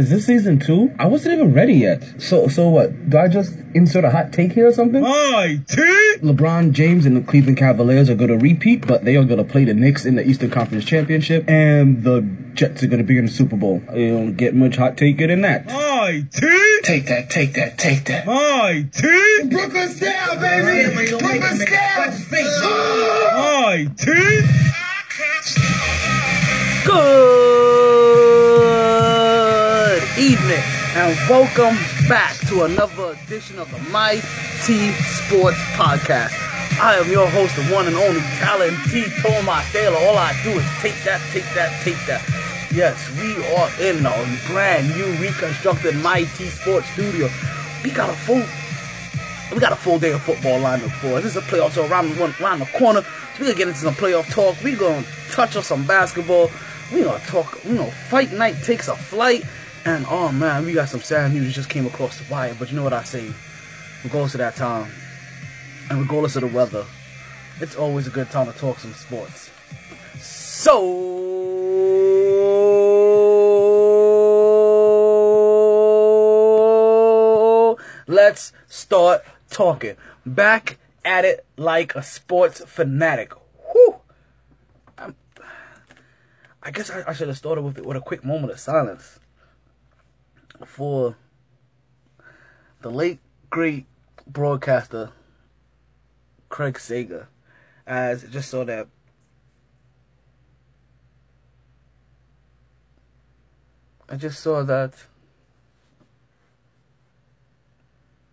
is this season two? I wasn't even ready yet. So, so what? Do I just insert a hot take here or something? Hi, T. LeBron James and the Cleveland Cavaliers are going to repeat, but they are going to play the Knicks in the Eastern Conference Championship, and the Jets are going to be in the Super Bowl. You don't get much hot taker than that. Hi, T. Take that, take that, take that. Hi, T. Brooklyn style, baby! Brooklyn style! Hi, T. Good and welcome back to another edition of the My T Sports Podcast. I am your host, the one and only Talent T. Thomas Taylor. All I do is take that, take that, take that. Yes, we are in a brand new reconstructed My T Sports studio. We got a full we got a full day of football lined up for us. This is a playoffs so around, around the corner. So we gonna get into some playoff talk. We're gonna touch on some basketball. We're gonna talk, you know, fight night takes a flight. And oh man, we got some sad news just came across the wire. But you know what I say? Regardless of that time, and regardless of the weather, it's always a good time to talk some sports. So let's start talking. Back at it like a sports fanatic. Whew. I guess I, I should have started with with a quick moment of silence for the late great broadcaster Craig Sager, as just saw that I just saw that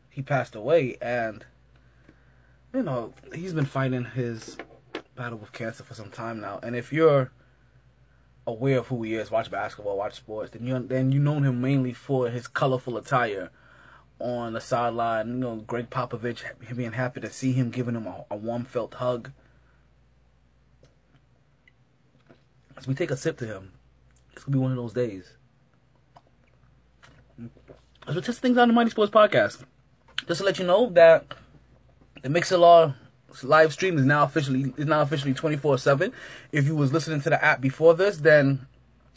he passed away, and you know he's been fighting his battle with cancer for some time now. And if you're aware of who he is, watch basketball, watch sports, then you then you know him mainly for his colorful attire on the sideline. You know, Gregg Popovich being happy to see him, giving him a, a warm felt hug. As we take a sip to him, it's gonna be one of those days. As we test things on the Mighty Sports Podcast, just to let you know that the Mixlr live stream is now officially is now officially twenty four seven. If you was listening to the app before this, then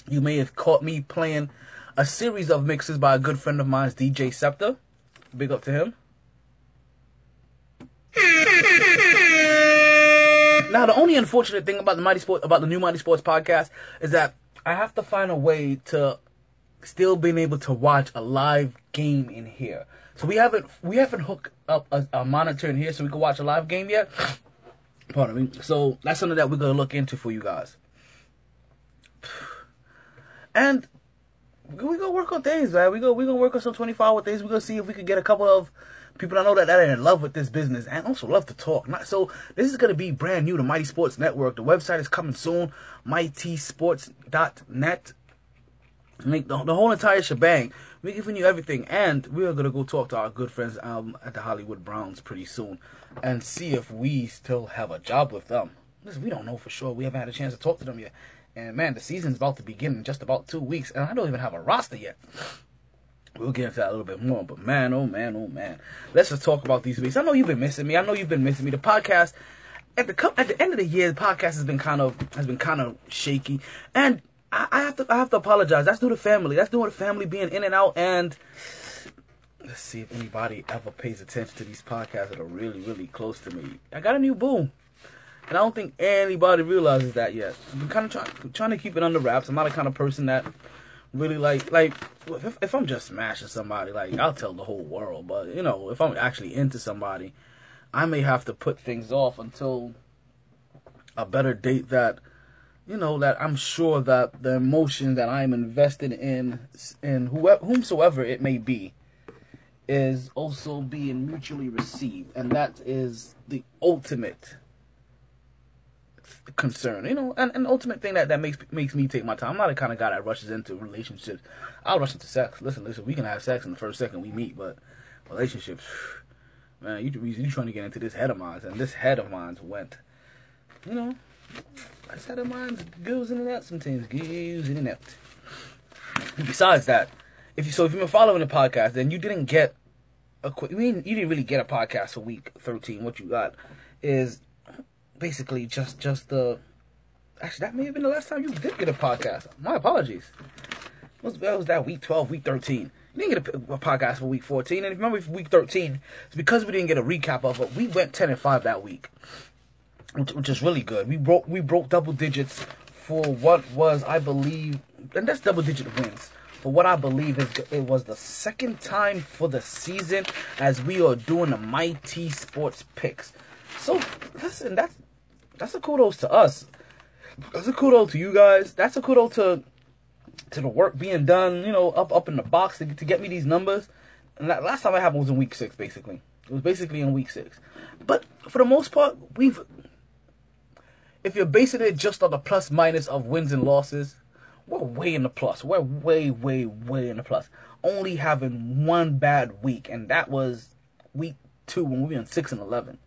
you may have caught me playing a series of mixes by a good friend of mine's, DJ Scepter. Big up to him. Now, the only unfortunate thing about the Mighty Sport about the new Mighty Sports podcast is that I have to find a way to still being able to watch a live game in here. So we haven't we haven't hooked up a, a monitor in here so we can watch a live game yet. Pardon me. So that's something that we're gonna look into for you guys. And we gonna work on things, man. We go we gonna work on some twenty four hour things. We gonna see if we could get a couple of people I know that, that are in love with this business and also love to talk. Not so this is gonna be brand new to Mighty Sports Network. The website is coming soon, mightysports.net. Make the, the whole entire shebang. We're giving you everything, and we are gonna go talk to our good friends um, at the Hollywood Browns pretty soon, and see if we still have a job with them. Listen, we don't know for sure. We haven't had a chance to talk to them yet, and man, the season's about to begin in just about two weeks, and I don't even have a roster yet. We'll get into that a little bit more, but man, oh man, oh man, let's just talk about these weeks. I know you've been missing me. I know you've been missing me. The podcast at the at the end of the year, the podcast has been kind of has been kind of shaky, and I, I have to I have to apologize. That's due to family. That's due to family being in and out. And let's see if anybody ever pays attention to these podcasts that are really really close to me. I got a new boo, and I don't think anybody realizes that yet. I'm kind of trying trying to keep it under wraps. I'm not the kind of person that really like like if, if I'm just smashing somebody, like I'll tell the whole world. But you know, if I'm actually into somebody, I may have to put things off until a better date that you know that I'm sure that the emotion that I'm invested in in whoever whomsoever it may be is also being mutually received. And that is the ultimate concern you know and an ultimate thing that that makes makes me take my time. I'm not the kind of guy that rushes into relationships. I'll rush into sex. Listen listen we can have sex in the first second we meet but relationships man you you trying to get into this head of mine and this head of mine's went you know this head of mine goes in and out sometimes goes in and out besides that, if you so if you've been following the podcast, then you didn't get a quick. I mean, you didn't really get a podcast for week thirteen. What you got is basically just just the. Actually, that may have been the last time you did get a podcast. My apologies. It was, that was that week twelve, week thirteen. You didn't get a, a podcast for week fourteen, and if you remember week thirteen, it's because we didn't get a recap of it. We went ten and five that week, which, which is really good. We broke we broke double digits for what was I believe, and that's double digit wins for what I believe is it was the second time for the season as we are doing the Mighty Sports picks. So listen, that's that's a kudos to us. That's a kudos to you guys. That's a kudos to to the work being done. You know, up up in the box to, to get me these numbers. And that last time it happened was in week six, basically. It was basically in week six. But for the most part, we've if you're basing it just on the plus minus of wins and losses, we're way in the plus. We're way, way, way in the plus. Only having one bad week, and that was week two when we were in six and eleven.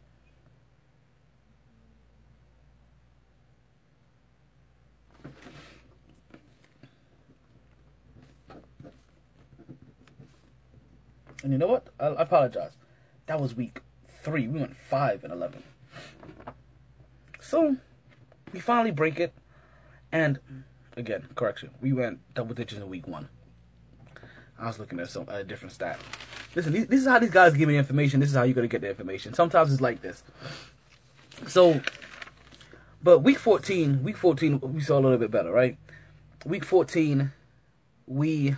And you know what? I, I apologize. That was week three. We went five and eleven. So we finally break it, and again, correction. We went double digits in week one. I was looking at some a different stat. Listen, this, is how these guys give me information. This is how you're gonna get the information. Sometimes it's like this. So, but week 14, week 14, we saw a little bit better, right? Week 14, we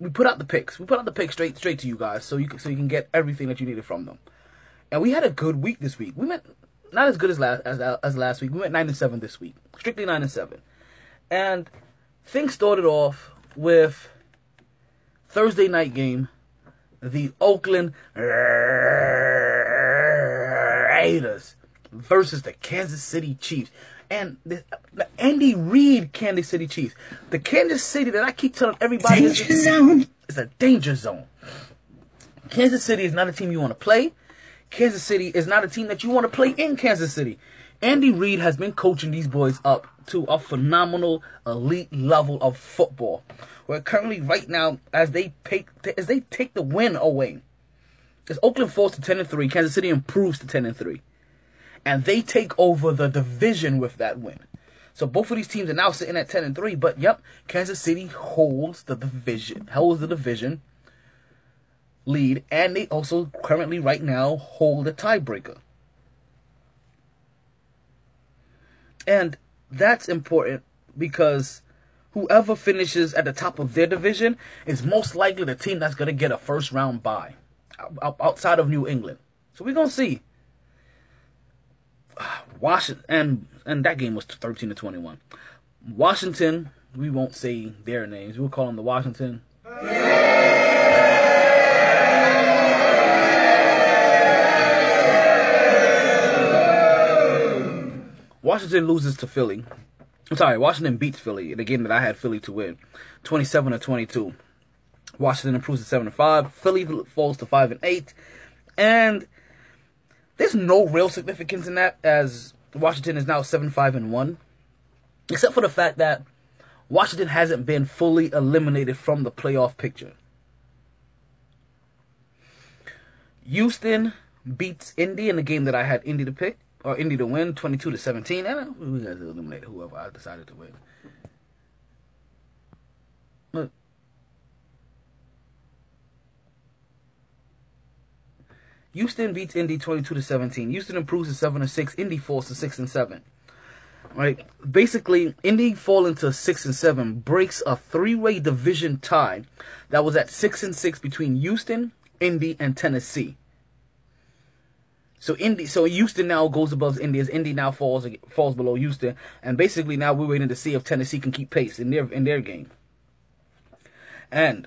we put out the picks. We put out the picks straight straight to you guys, so you can, so you can get everything that you needed from them. And we had a good week this week. We went not as good as last as, as last week. We went nine and seven this week, strictly nine and seven. And things started off with Thursday night game, the Oakland Raiders versus the Kansas City Chiefs. And the, the Andy Reid Kansas City Chiefs. The Kansas City that I keep telling everybody is Danger zone. it's a danger zone. Kansas City is not a team you want to play. Kansas City is not a team that you want to play in Kansas City. Andy Reid has been coaching these boys up to a phenomenal elite level of football. Where currently, right now, as they take as they take the win away, as Oakland falls to ten and three, Kansas City improves to ten and three, and they take over the division with that win. So both of these teams are now sitting at ten and three. But yep, Kansas City holds the division, holds the division lead, and they also currently right now hold a tiebreaker. And that's important because whoever finishes at the top of their division is most likely the team that's going to get a first round bye outside of New England. So we're going to see. Washington and and that game was 13 to 21. Washington, we won't say their names. We'll call them the Washington Washington loses to Philly. I'm sorry, Washington beats Philly in the game that I had Philly to win, 27 to 22. Washington improves to 7 to 5. Philly falls to 5 and 8. And there's no real significance in that as Washington is now 7 5 and 1. Except for the fact that Washington hasn't been fully eliminated from the playoff picture. Houston beats Indy in the game that I had Indy to pick or Indy to win, twenty-two to seventeen. And we got to eliminate whoever I decided to win. Houston beats Indy twenty-two to seventeen. Houston improves to seven and six. Indy falls to six and seven. Right, basically, Indy falling to six and seven breaks a three-way division tie that was at six and six between Houston, Indy, and Tennessee. So Indy, so Houston now goes above Indy as Indy now falls falls below Houston, and basically now we're waiting to see if Tennessee can keep pace in their in their game. And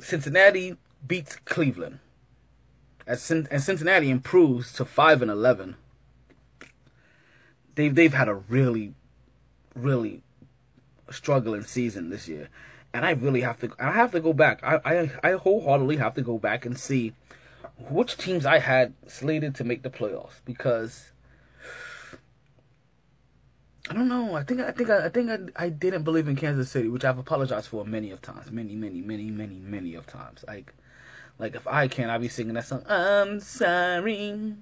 Cincinnati beats Cleveland, as and Cincinnati improves to five and eleven. They've they've had a really, really struggling season this year, and I really have to I have to go back. I I, I wholeheartedly have to go back and see which teams I had slated to make the playoffs because I don't know. I think I think I, I think I, I didn't believe in Kansas City, which I've apologized for many of times, many, many, many, many, many of times. Like, like if I can, I'll be singing that song. I'm sorry,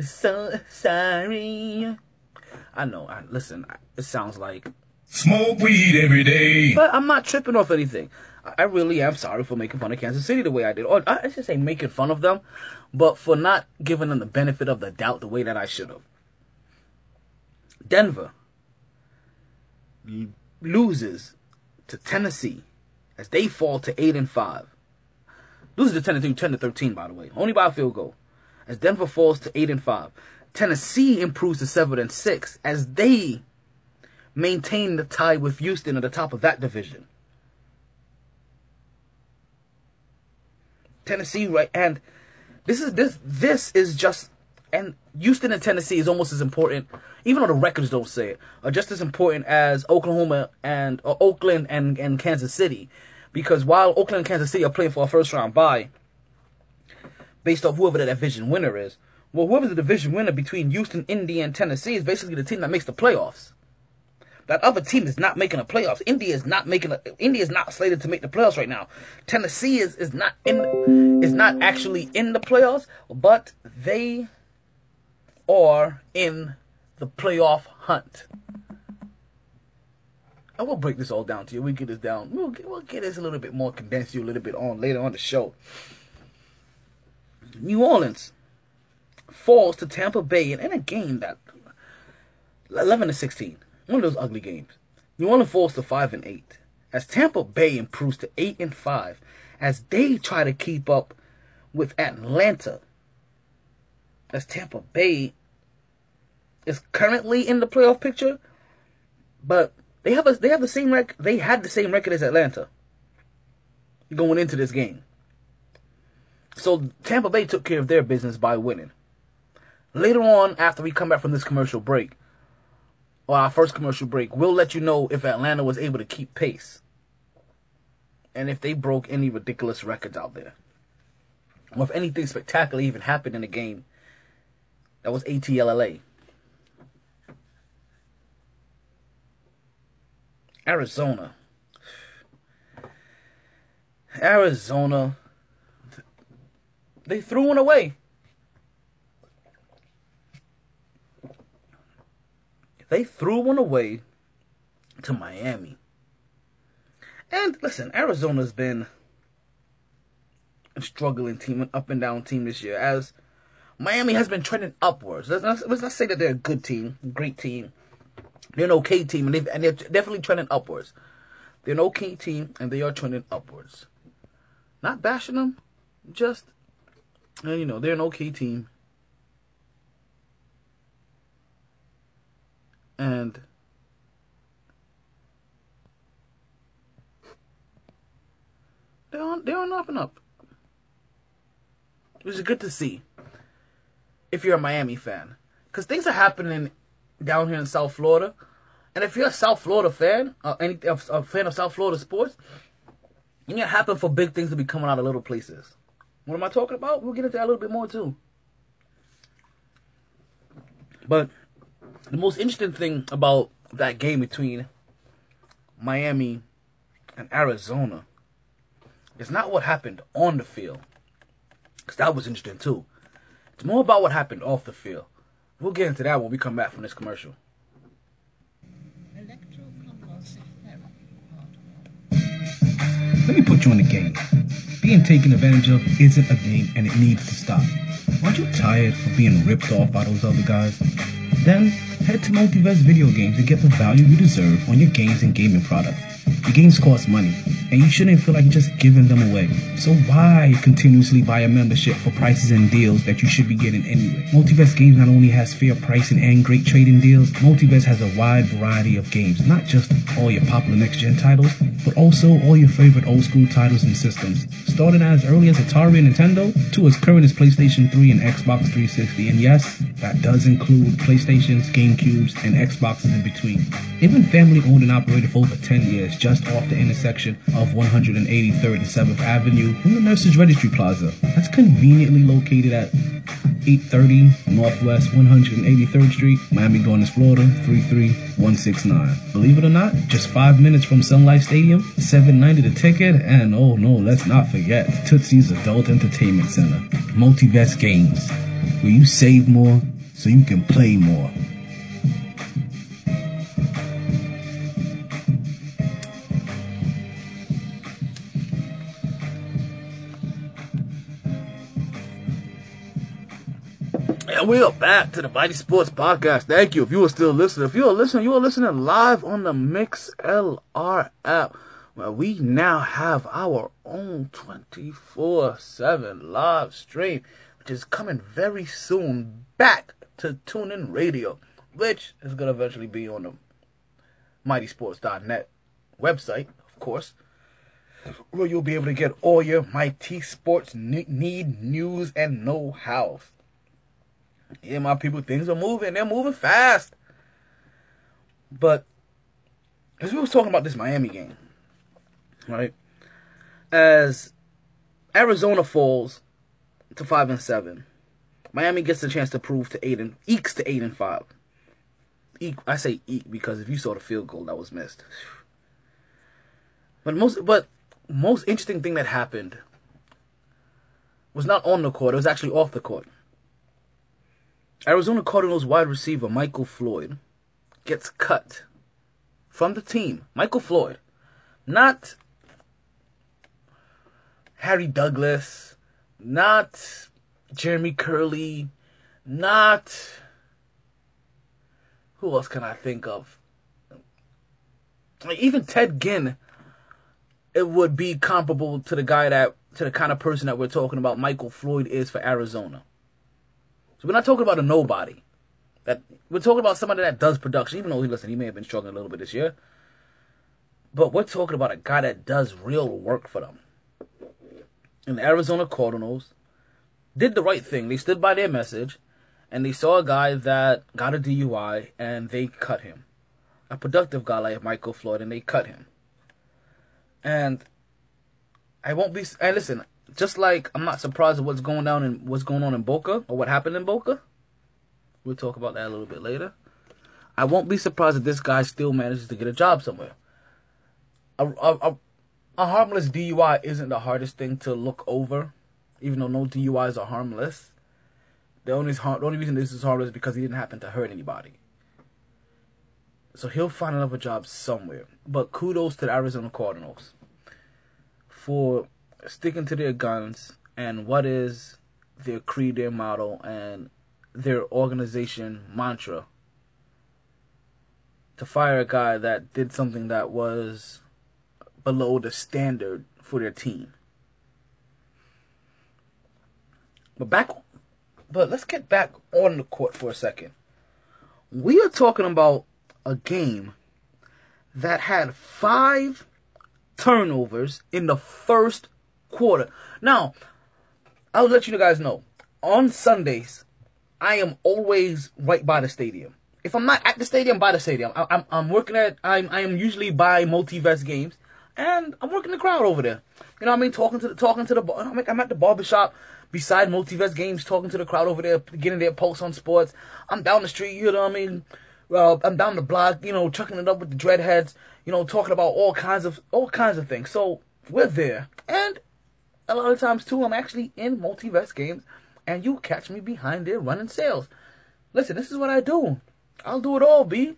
so sorry. I know. I listen. It sounds like, Smoke weed every day. but I'm not tripping off anything. I- really am sorry for making fun of Kansas City the way I did, or I should say making fun of them, but for not giving them the benefit of the doubt the way that I should have. Denver loses to Tennessee as they fall to eight and five. Loses to Tennessee ten to thirteen, by the way, only by a field goal. As Denver falls to eight and five, Tennessee improves to seven and six as they maintain the tie with Houston at the top of that division. Tennessee, right, and this is this this is just and Houston and Tennessee is almost as important, even though the records don't say it, are just as important as Oklahoma and Oakland and and Kansas City, because while Oakland and Kansas City are playing for a first round bye, based off whoever the division winner is, well, whoever's the division winner between Houston, Indy, and Tennessee is basically the team that makes the playoffs. That other team is not making the playoffs. India is not making. A, India is not slated to make the playoffs right now. Tennessee is, is not in. Is not actually in the playoffs, but they are in the playoff hunt. I will break this all down to you. We get this down. We'll get, we'll get this a little bit more condensed you a little bit on later on the show. New Orleans falls to Tampa Bay in, in a game that 11 to 16. One of those ugly games. New Orleans falls to 5 and 8 as Tampa Bay improves to 8 and 5 as they try to keep up with Atlanta. As Tampa Bay is currently in the playoff picture, but they have a they have the same rec- they had the same record as Atlanta going into this game. So Tampa Bay took care of their business by winning. Later on, after we come back from this commercial break, or our first commercial break, we'll let you know if Atlanta was able to keep pace. And if they broke any ridiculous records out there. Or if anything spectacular even happened in the game that was ATLLA. Arizona. Arizona. They threw one away. They threw one away to Miami. And listen, Arizona's been a struggling team, an up and down team this year, as Miami has been trending upwards. Let's not, let's not say that they're a good team, great team. They're an okay team, and, and they're definitely trending upwards. They're an okay team, and they are trending upwards. Not bashing them, just, you know, they're an okay team. And they're on they're on up and up. Which is good to see. If you're a Miami fan. Because things are happening down here in South Florida. And if you're a South Florida fan, or any a, fan of South Florida sports, you know happen for big things to be coming out of little places. What am I talking about? We'll get into that a little bit more too. But the most interesting thing about that game between Miami and Arizona is not what happened on the field, because that was interesting too. It's more about what happened off the field. We'll get into that when we come back from this commercial. Let me put you in the game. Being taken advantage of isn't a game and it needs to stop. Aren't you tired of being ripped off by those other guys? Then head to Multiverse Video Games to get the value you deserve on your games and gaming products. Your games cost money, and you shouldn't feel like you're just giving them away. So why continuously buy a membership for prices and deals that you should be getting anyway? Multiverse Games not only has fair pricing and great trading deals, Multiverse has a wide variety of games, not just all your popular next-gen titles, but also all your favorite old-school titles and systems, starting as early as Atari and Nintendo to as current as PlayStation 3 and Xbox 360. And yes, that does include PlayStations, GameCubes, and Xboxes in between. Even family owned and operated for over 10 years, just off the intersection of 183rd and 7th Avenue in the Nurses Registry Plaza. That's conveniently located at 830 Northwest 183rd Street, Miami Gardens, Florida 33169. Believe it or not, just five minutes from Sun Life Stadium, 790 the ticket, and oh no, let's not forget Tootsie's Adult Entertainment Center. Multiverse Games, where you save more so you can play more. And we are back to the Mighty Sports Podcast. Thank you. If you are still listening, if you are listening, you are listening live on the Mixlr app, where we now have our own 24 7 live stream, which is coming very soon back to TuneIn Radio, which is going to eventually be on the MightySports.net website, of course where you'll be able to get all your Mighty Sports need, news, and know-how. Yeah, my people, things are moving. They're moving fast. But as we was talking about this Miami game, right? As Arizona falls to five and seven, Miami gets a chance to prove to eight and ekes to eight and five. Eke, I say eke because if you saw the field goal that was missed. But most, but most interesting thing that happened was not on the court. It was actually off the court. Arizona Cardinals wide receiver Michael Floyd gets cut from the team. Michael Floyd, not Harry Douglas, not Jeremy Kerley, not who else can I think of? Even Ted Ginn, it would be comparable to the guy that to the kind of person that we're talking about. Michael Floyd is for Arizona. So we're not talking about a nobody. That we're talking about somebody that does production, even though he listen, he may have been struggling a little bit this year. But we're talking about a guy that does real work for them. And the Arizona Cardinals did the right thing. They stood by their message and they saw a guy that got a DUI and they cut him. A productive guy like Michael Floyd and they cut him. And I won't be and listen, just like I'm not surprised at what's going down in what's going on in Boca or what happened in Boca. We'll talk about that a little bit later. I won't be surprised if this guy still manages to get a job somewhere. A, a, a, a harmless DUI isn't the hardest thing to look over, even though no DUIs are harmless. The only, the only reason this is harmless is because he didn't happen to hurt anybody. So he'll find another job somewhere. But kudos to the Arizona Cardinals for sticking to their guns and what is their creed, their model, and their organization mantra. To fire a guy that did something that was below the standard for their team. But back, but let's get back on the court for a second. We are talking about a game that had five turnovers in the first quarter. Now, I'll let you guys know. On Sundays, I am always right by the stadium. If I'm not at the stadium, by the stadium. I, am I'm working at I'm I am usually by Multiverse games, and I'm working the crowd over there. You know what I mean? Talking to the talking to the I'm, I'm at the barbershop beside Multiverse games, talking to the crowd over there, getting their pulse on sports. I'm down the street, you know what I mean? Well, I'm down the block, you know, chucking it up with the dreadheads, you know, talking about all kinds of all kinds of things. So we're there, and a lot of times too, I'm actually in Multiverse games, and you catch me behind there running sales. Listen, this is what I do. I'll do it all, B.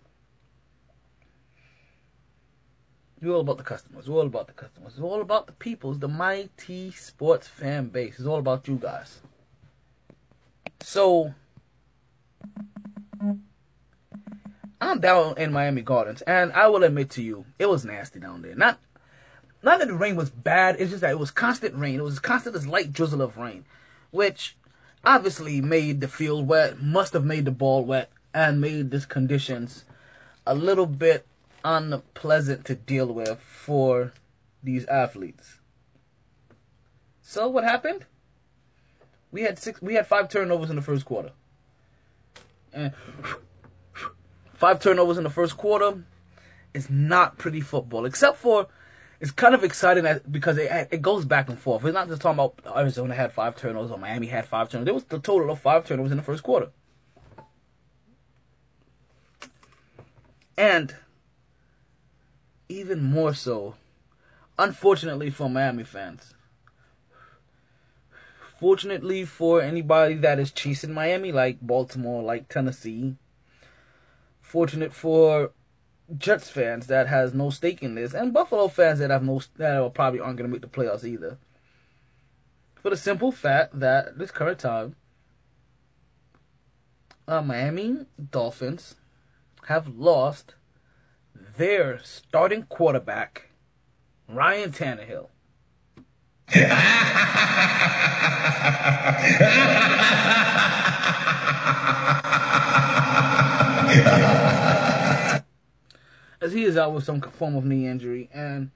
It's all about the customers. It's all about the customers. It's all about the people. It's the mighty sports fan base. It's all about you guys. So, I'm down in Miami Gardens, and I will admit to you, it was nasty down there. Not, not that the rain was bad. It's just that it was constant rain. It was constant this light drizzle of rain, which obviously made the field wet. Must have made the ball wet, and made these conditions a little bit unpleasant to deal with for these athletes. So what happened? We had six. We had five turnovers in the first quarter. And five turnovers in the first quarter is not pretty football, except for it's kind of exciting because it it goes back and forth. We're not just talking about Arizona had five turnovers or Miami had five turnovers. There was the total of five turnovers in the first quarter. And even more so, unfortunately for Miami fans, fortunately for anybody that is chasing Miami, like Baltimore, like Tennessee, fortunate for Jets fans that has no stake in this, and Buffalo fans that have no that will probably aren't going to make the playoffs either. For the simple fact that this current time, uh, Miami Dolphins have lost their starting quarterback, Ryan Tannehill. As he is out with some form of knee injury, and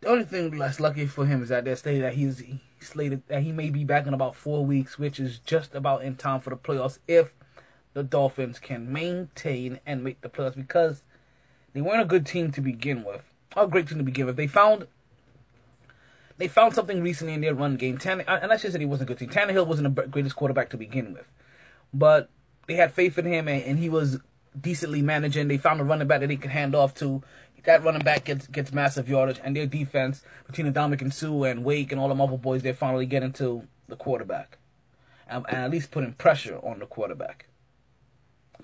the only thing that's lucky for him is that they're stated that he's slated that he may be back in about four weeks, which is just about in time for the playoffs if the Dolphins can maintain and make the playoffs because they weren't a good team to begin with. A great team to begin with. They found they found something recently in their run game. Tann- uh, and I should say he wasn't a good team. Tannehill wasn't the greatest quarterback to begin with, but they had faith in him, and, and he was decently managing. They found a running back that they could hand off to. That running back gets gets massive yardage, and their defense between Ndamukong Suh and Wake and all the other boys, they finally get into the quarterback, and, and at least putting pressure on the quarterback.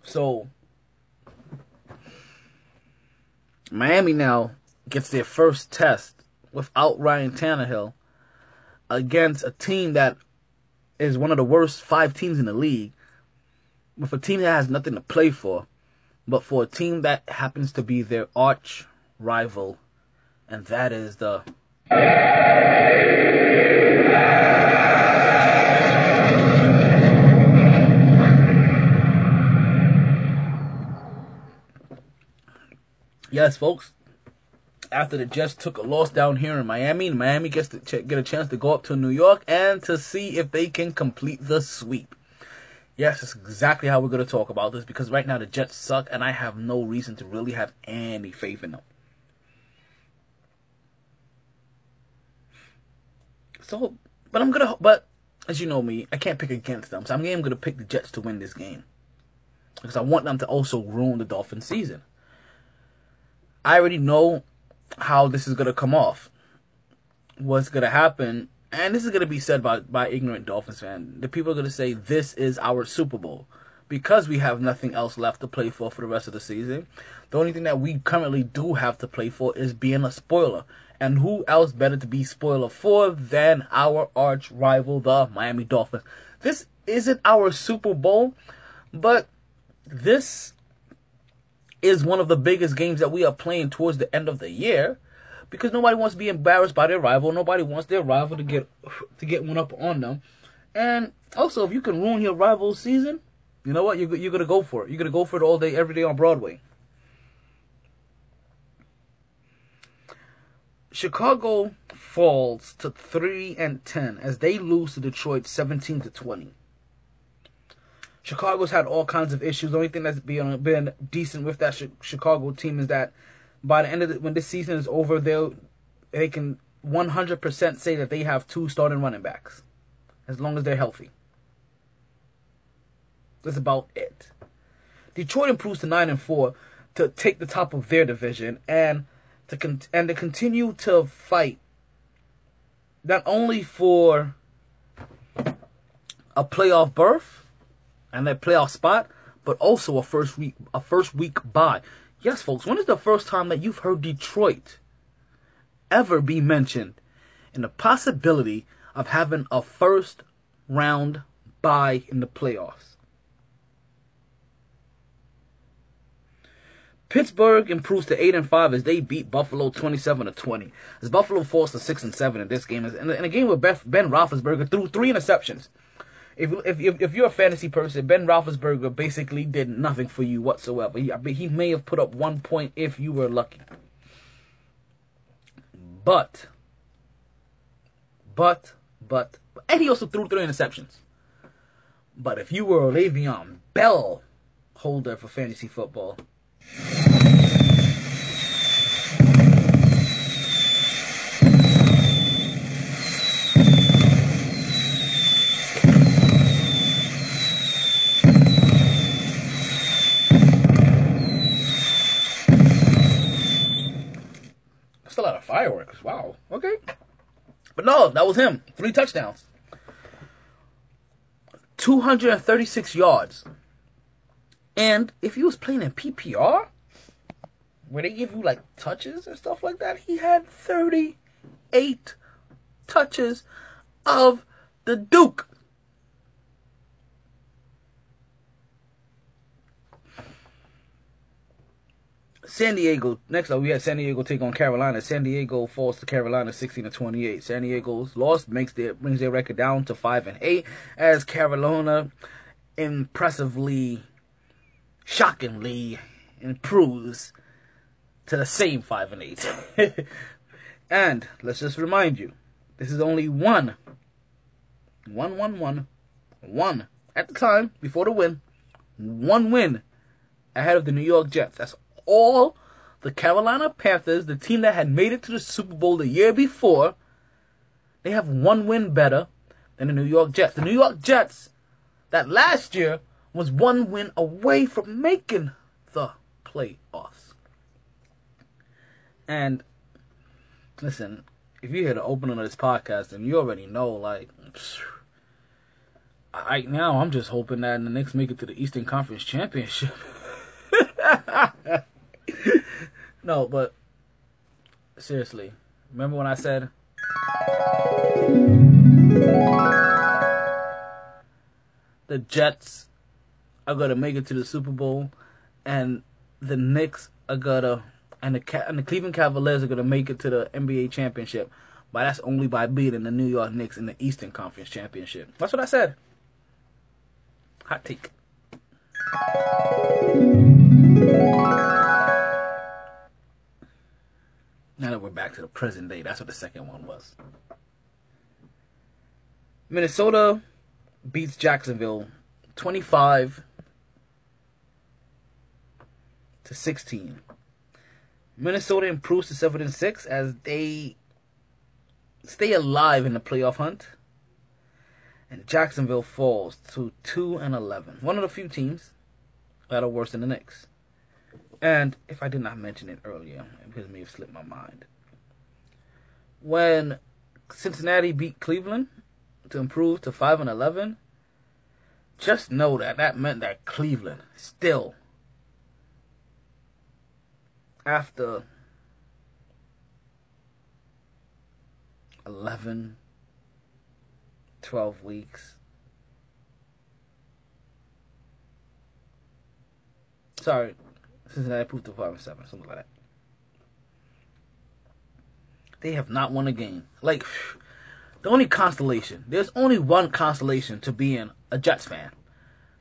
So Miami now gets their first test without Ryan Tannehill against a team that is one of the worst five teams in the league, with a team that has nothing to play for, but for a team that happens to be their arch rival, and that is the. Yes, folks. After the Jets took a loss down here in Miami, Miami gets to ch- get a chance to go up to New York and to see if they can complete the sweep. Yes, that's exactly how we're going to talk about this because right now the Jets suck and I have no reason to really have any faith in them. So, but I'm going to, but as you know me, I can't pick against them. So I'm going to pick the Jets to win this game because I want them to also ruin the Dolphins season. I already know how this is gonna come off. What's gonna happen, and this is gonna be said by by ignorant Dolphins fan, The people are gonna say this is our Super Bowl because we have nothing else left to play for for the rest of the season. The only thing that we currently do have to play for is being a spoiler. And who else better to be spoiler for than our arch rival, the Miami Dolphins? This isn't our Super Bowl, but this is one of the biggest games that we are playing towards the end of the year because nobody wants to be embarrassed by their rival. Nobody wants their rival to get to get one up on them. And also, if you can ruin your rival's season, you know what? You're, you're gonna go for it. You're gonna go for it all day, every day on Broadway. Chicago falls to three and ten as they lose to Detroit seventeen to twenty. Chicago's had all kinds of issues. The only thing that's been been decent with that Chicago team is that by the end of the, when this season is over, they'll they can 100% say that they have two starting running backs, as long as they're healthy. That's about it. Detroit improves to nine and four to take the top of their division and to con- and to continue to fight not only for a playoff berth and that playoff spot, but also a first week a first week bye. Yes, folks, when is the first time that you've heard Detroit ever be mentioned in the possibility of having a first round bye in the playoffs? Pittsburgh improves to eight and five as they beat Buffalo twenty-seven to twenty. As Buffalo falls to six and seven in this game, in a game where Ben Roethlisberger threw three interceptions if if if you're a fantasy person, Ben Roethlisberger basically did nothing for you whatsoever. He, I mean, he may have put up one point if you were lucky. But, but, but, and he also threw three interceptions. But if you were a Le'Veon Bell holder for fantasy football, wow, okay. No, that was him. Three touchdowns. 236 yards. And if he was playing in PPR, where they give you like touches and stuff like that, he had 38 touches of the Duke. San Diego. Next up, we had San Diego take on Carolina. San Diego falls to Carolina, sixteen to twenty-eight. San Diego's loss makes their brings their record down to five and eight, as Carolina impressively, shockingly improves to the same five and eight. and let's just remind you, this is only one, one, one, one, one at the time before the win, one win ahead of the New York Jets. That's all the Carolina Panthers, the team that had made it to the Super Bowl the year before, they have one win better than the New York Jets. The New York Jets, that last year was one win away from making the playoffs. And listen, if you hear the opening of this podcast, then you already know, like, right now, I'm just hoping that the Knicks make it to the Eastern Conference Championship. no, but seriously, remember when I said the Jets are gonna make it to the Super Bowl, and the Knicks are gonna and the and the Cleveland Cavaliers are gonna make it to the NBA championship. But that's only by beating the New York Knicks in the Eastern Conference Championship. That's what I said. Hot take. Now that we're back to the present day, that's what the second one was. Minnesota beats Jacksonville 25 to 16. Minnesota improves to 7 and 6 as they stay alive in the playoff hunt. And Jacksonville falls to 2 and 11. One of the few teams that are worse than the Knicks. And if I did not mention it earlier, it may have slipped my mind. When Cincinnati beat Cleveland to improve to 5 and 11, just know that that meant that Cleveland still after 11 12 weeks sorry Cincinnati proved to 5 and 7 something like that they have not won a game like the only constellation there's only one constellation to being a Jets fan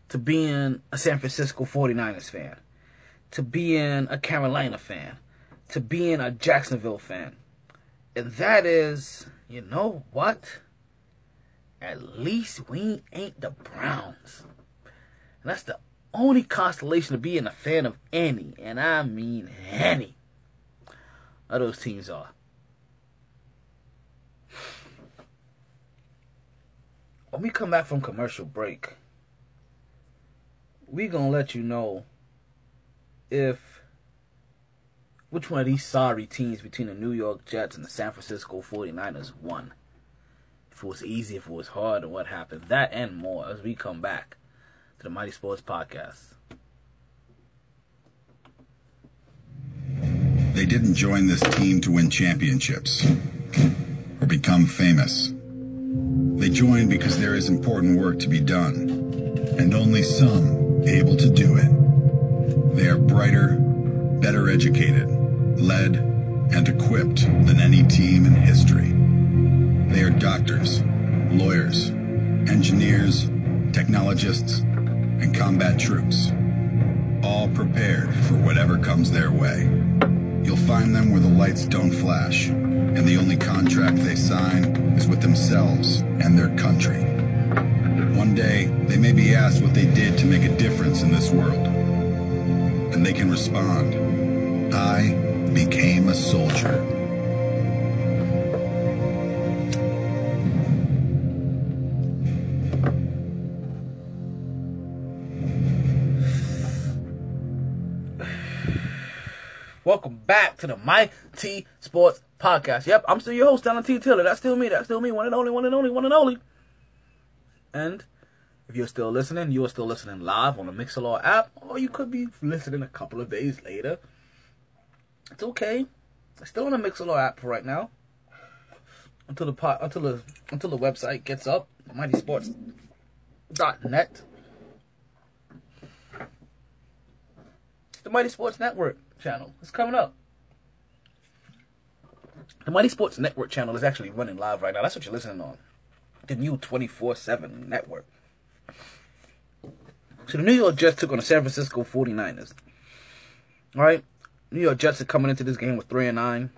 to being a San Francisco 49ers fan to being a Carolina fan, to being a Jacksonville fan. And that is, you know what? At least we ain't the Browns. And that's the only constellation of being a fan of any, and I mean any, of those teams are. When we come back from commercial break, we gonna let you know if which one of these sorry teams between the New York Jets and the San Francisco 49ers won. If it was easy, if it was hard, or what happened. That and more as we come back to the Mighty Sports Podcast. They didn't join this team to win championships or become famous. They joined because there is important work to be done, and only some able to do it. They are brighter, better educated, led, and equipped than any team in history. They are doctors, lawyers, engineers, technologists, and combat troops, all prepared for whatever comes their way. You'll find them where the lights don't flash, and the only contract they sign is with themselves and their country. One day, they may be asked what they did to make a difference in this world and they can respond. I became a soldier. To the Mighty Sports podcast. Yep, I'm still your host, Donald T. Taylor. That's still me. That's still me. One and only, one and only, one and only. And if you're still listening, you are still listening live on the Mixlr app, or you could be listening a couple of days later. It's okay. It's still on the Mixlr app right now. Until the pot, until the until the website gets up, MightySports.net. The Mighty Sports Network channel is coming up. The Mighty Sports Network channel is actually running live right now. That's what you're listening on. The new 24 7 network. So the New York Jets took on the San Francisco 49ers. Alright? New York Jets are coming into this game with 3 and 9.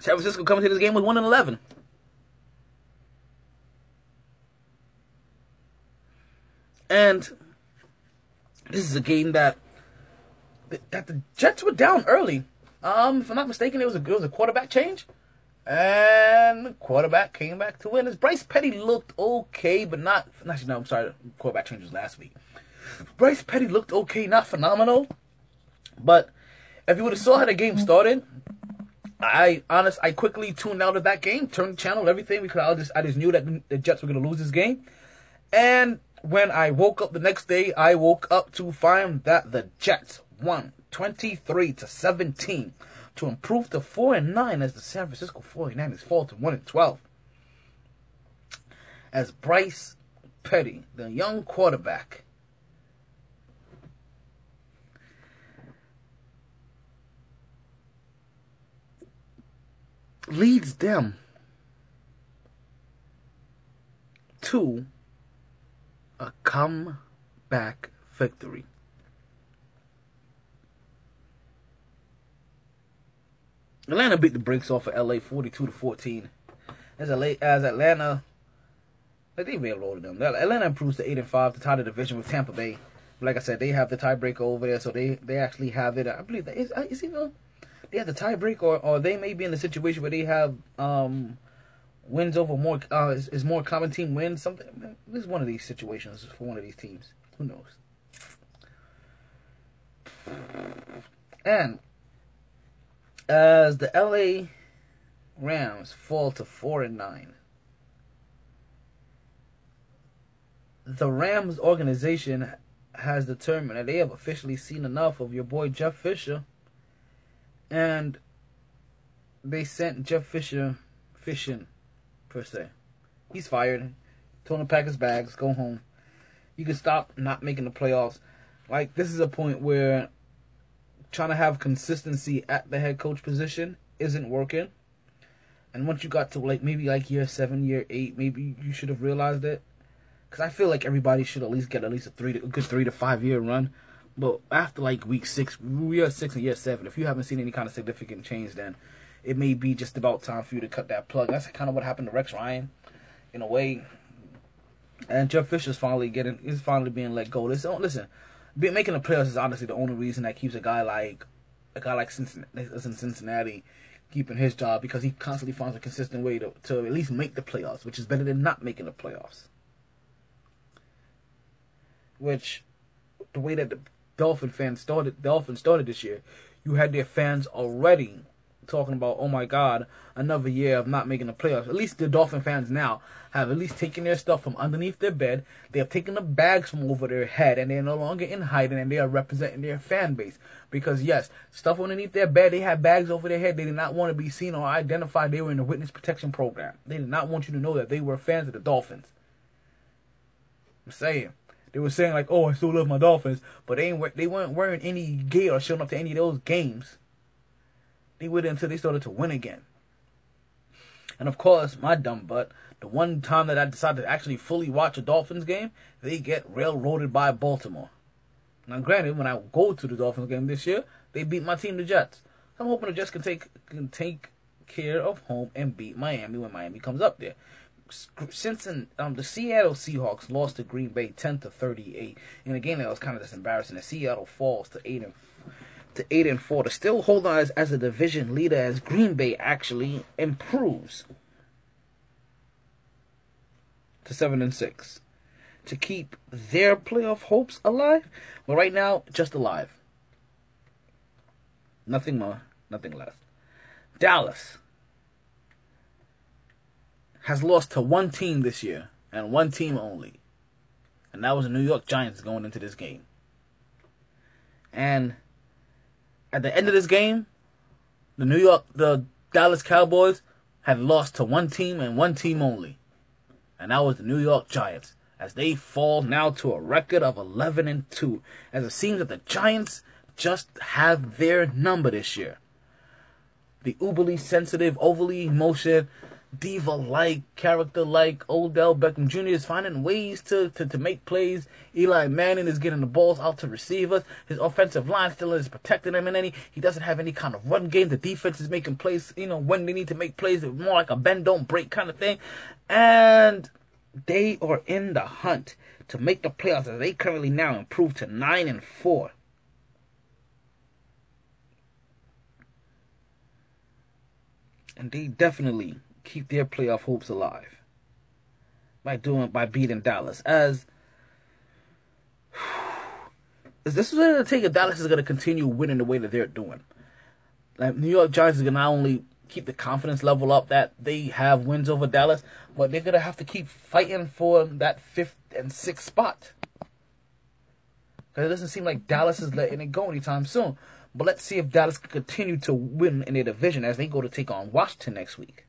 San Francisco coming into this game with 1 and 11. And this is a game that that the Jets were down early. Um, if I'm not mistaken, it was a it was a quarterback change, and the quarterback came back to win. As Bryce Petty looked okay, but not. Actually, no, I'm sorry. Quarterback change was last week. Bryce Petty looked okay, not phenomenal, but if you would have saw how the game started, I honest I quickly tuned out of that game, turned the channel, everything because I just I just knew that the Jets were gonna lose this game, and when I woke up the next day, I woke up to find that the Jets won 23 to 17 to improve to 4 and 9 as the San Francisco 49ers fall to 1 and 12. As Bryce Petty, the young quarterback, leads them to a comeback victory. Atlanta beat the brakes off of LA 42 to 14. As LA, as Atlanta, like they railroaded them. Atlanta improves to 8 and 5 to tie the division with Tampa Bay. Like I said, they have the tiebreaker over there, so they they actually have it. I believe that is is either they have the tiebreak or or they may be in the situation where they have um wins over more uh is, is more common team wins something. This is one of these situations for one of these teams. Who knows? And as the LA Rams fall to four and nine. The Rams organization has determined that they have officially seen enough of your boy Jeff Fisher, and they sent Jeff Fisher fishing, per se. He's fired. Told him to pack his bags, go home. You can stop not making the playoffs. Like this is a point where trying to have consistency at the head coach position isn't working. And once you got to like maybe like year seven, year eight, maybe you should have realized it. Because I feel like everybody should at least get at least a three, to, a good three to five year run. But after like week six, year six and year seven, if you haven't seen any kind of significant change, then it may be just about time for you to cut that plug. That's kind of what happened to Rex Ryan, in a way. And Jeff Fisher's finally getting, is finally being let go. Listen, listen, making the playoffs is honestly the only reason that keeps a guy like a guy like Cincinnati, in Cincinnati keeping his job because he constantly finds a consistent way to, to at least make the playoffs, which is better than not making the playoffs. Which, the way that the Dolphin fans started, Dolphins started this year, you had their fans already talking about, oh my God, another year of not making the playoffs. At least the Dolphin fans now have at least taken their stuff from underneath their bed. They have taken the bags from over their head, and they're no longer in hiding, and they are representing their fan base. Because yes, stuff underneath their bed, they have bags over their head. They did not want to be seen or identified. They were in the witness protection program. They did not want you to know that they were fans of the Dolphins. I'm saying. They were saying like, "Oh, I still love my Dolphins," but they ain't, they weren't wearing any gear or showing up to any of those games they waited until they started to win again. And of course, my dumb butt, the one time that I decided to actually fully watch a Dolphins game, they get railroaded by Baltimore. Now, granted, when I go to the Dolphins game this year, they beat my team, the Jets. I'm hoping the Jets can take can take care of home and beat Miami when Miami comes up there. Since um, the Seattle Seahawks lost to Green Bay 10 to 38 in a game that was kind of just embarrassing, the Seattle falls to 8 and to eight and four to still hold on as, as a division leader as Green Bay actually improves to seven and six to keep their playoff hopes alive. But right now, just alive. Nothing more, nothing less. Dallas has lost to one team this year and one team only. And that was the New York Giants going into this game. And at the end of this game, the New York, the Dallas Cowboys had lost to one team and one team only. And that was the New York Giants. As they fall now to a record of 11 and 2. As it seems that the Giants just have their number this year. The uberly sensitive, overly emotional, diva like, character like Odell Beckham Jr. is finding ways to, to, to make plays. Eli Manning is getting the balls out to receivers. His offensive line still is protecting him in any. He doesn't have any kind of run game. The defense is making plays, you know, when they need to make plays. It's more like a bend don't break kind of thing. And they are in the hunt to make the playoffs as they currently now improve to nine and four. And they definitely keep their playoff hopes alive by doing by beating Dallas. As is this is going to take if Dallas is going to continue winning the way that they're doing. Like New York Giants is going to not only keep the confidence level up that they have wins over Dallas, but they're going to have to keep fighting for that fifth and sixth spot. Because it doesn't seem like Dallas is letting it go anytime soon. But let's see if Dallas can continue to win in their division as they go to take on Washington next week.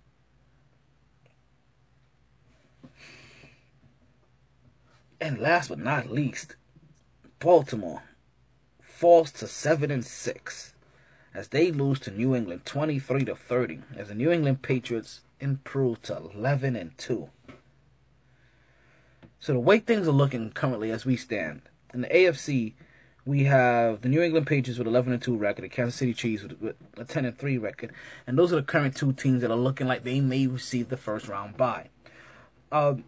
And last but not least, Baltimore falls to seven and six as they lose to New England 23 to 30 as the New England Patriots improve to 11 and 2. So the way things are looking currently as we stand in the AFC, we have the New England Patriots with 11 and 2 record, the Kansas City Chiefs with, with a 10 and 3 record, and those are the current two teams that are looking like they may receive the first round bye. Um,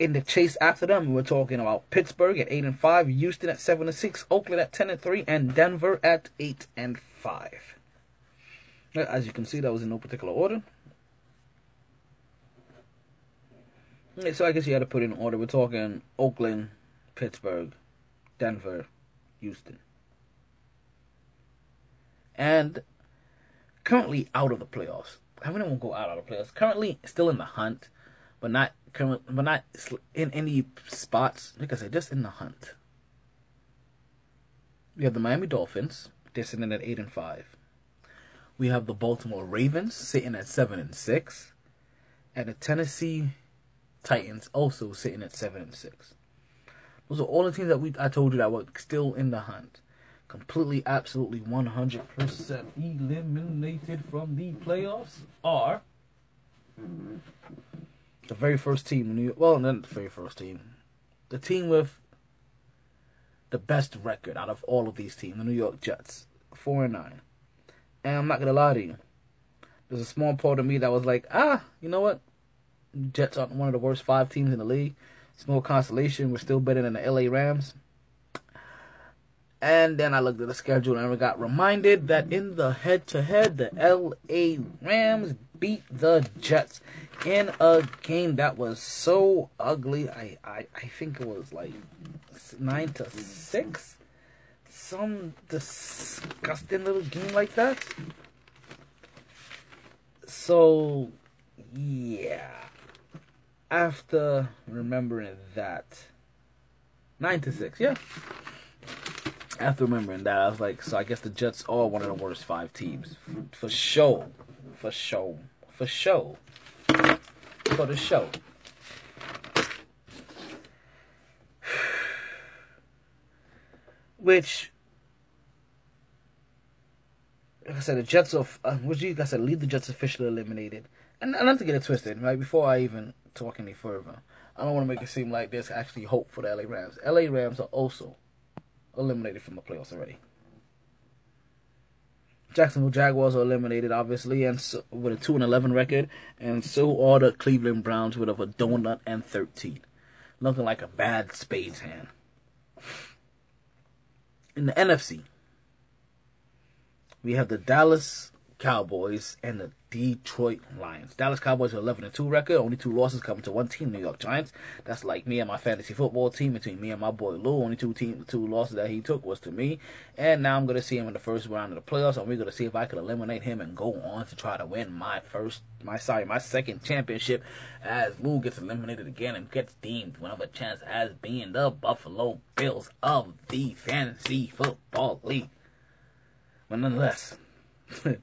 in the chase after them, we're talking about Pittsburgh at 8 and 5, Houston at 7 and 6, Oakland at 10 and 3, and Denver at 8 and 5. As you can see, that was in no particular order. So I guess you had to put in order. We're talking Oakland, Pittsburgh, Denver, Houston. And currently out of the playoffs. I mean, won't go out of the playoffs. Currently still in the hunt, but not but not in any spots. Like I said, just in the hunt. We have the Miami Dolphins. They're sitting at eight and five. We have the Baltimore Ravens sitting at seven and six, and the Tennessee Titans also sitting at seven and six. Those are all the teams that we I told you that were still in the hunt. Completely, absolutely, one hundred percent eliminated from the playoffs are the very first team New. Well, not the very first team. The team with the best record out of all of these teams, the New York Jets, four and nine. And I'm not gonna lie to you. There's a small part of me that was like, ah, you know what? Jets aren't one of the worst five teams in the league. Small consolation. We're still better than the LA Rams. And then I looked at the schedule and I got reminded that in the head to head, the LA Rams beat the Jets in a game that was so ugly. I, I, I think it was like 9 to 6. Some disgusting little game like that. So, yeah. After remembering that, 9 to 6, yeah after remembering that, I was like, so I guess the Jets are one of the worst five teams. For sure. For sure. For sure. For the show. Which, like I said, the Jets are, uh, which you guys said, lead the Jets officially eliminated. And, and not to get it twisted, right, before I even talk any further, I don't want to make it seem like there's actually hope for the LA Rams. LA Rams are also eliminated from the playoffs already. Jacksonville Jaguars are eliminated, obviously, and so, with a two and eleven record, and so are the Cleveland Browns with a donut and thirteen, looking like a bad spades hand. In the NFC, we have the Dallas Cowboys and the Detroit Lions. Dallas Cowboys are 11 and 2 record, only two losses coming to one team, New York Giants. That's like me and my fantasy football team between me and my boy Lou. Only two team two losses that he took was to me. And now I'm gonna see him in the first round of the playoffs, and we're gonna see if I can eliminate him and go on to try to win my first my sorry, my second championship as Lou gets eliminated again and gets deemed one of a chance as being the Buffalo Bills of the fantasy football league. But nonetheless.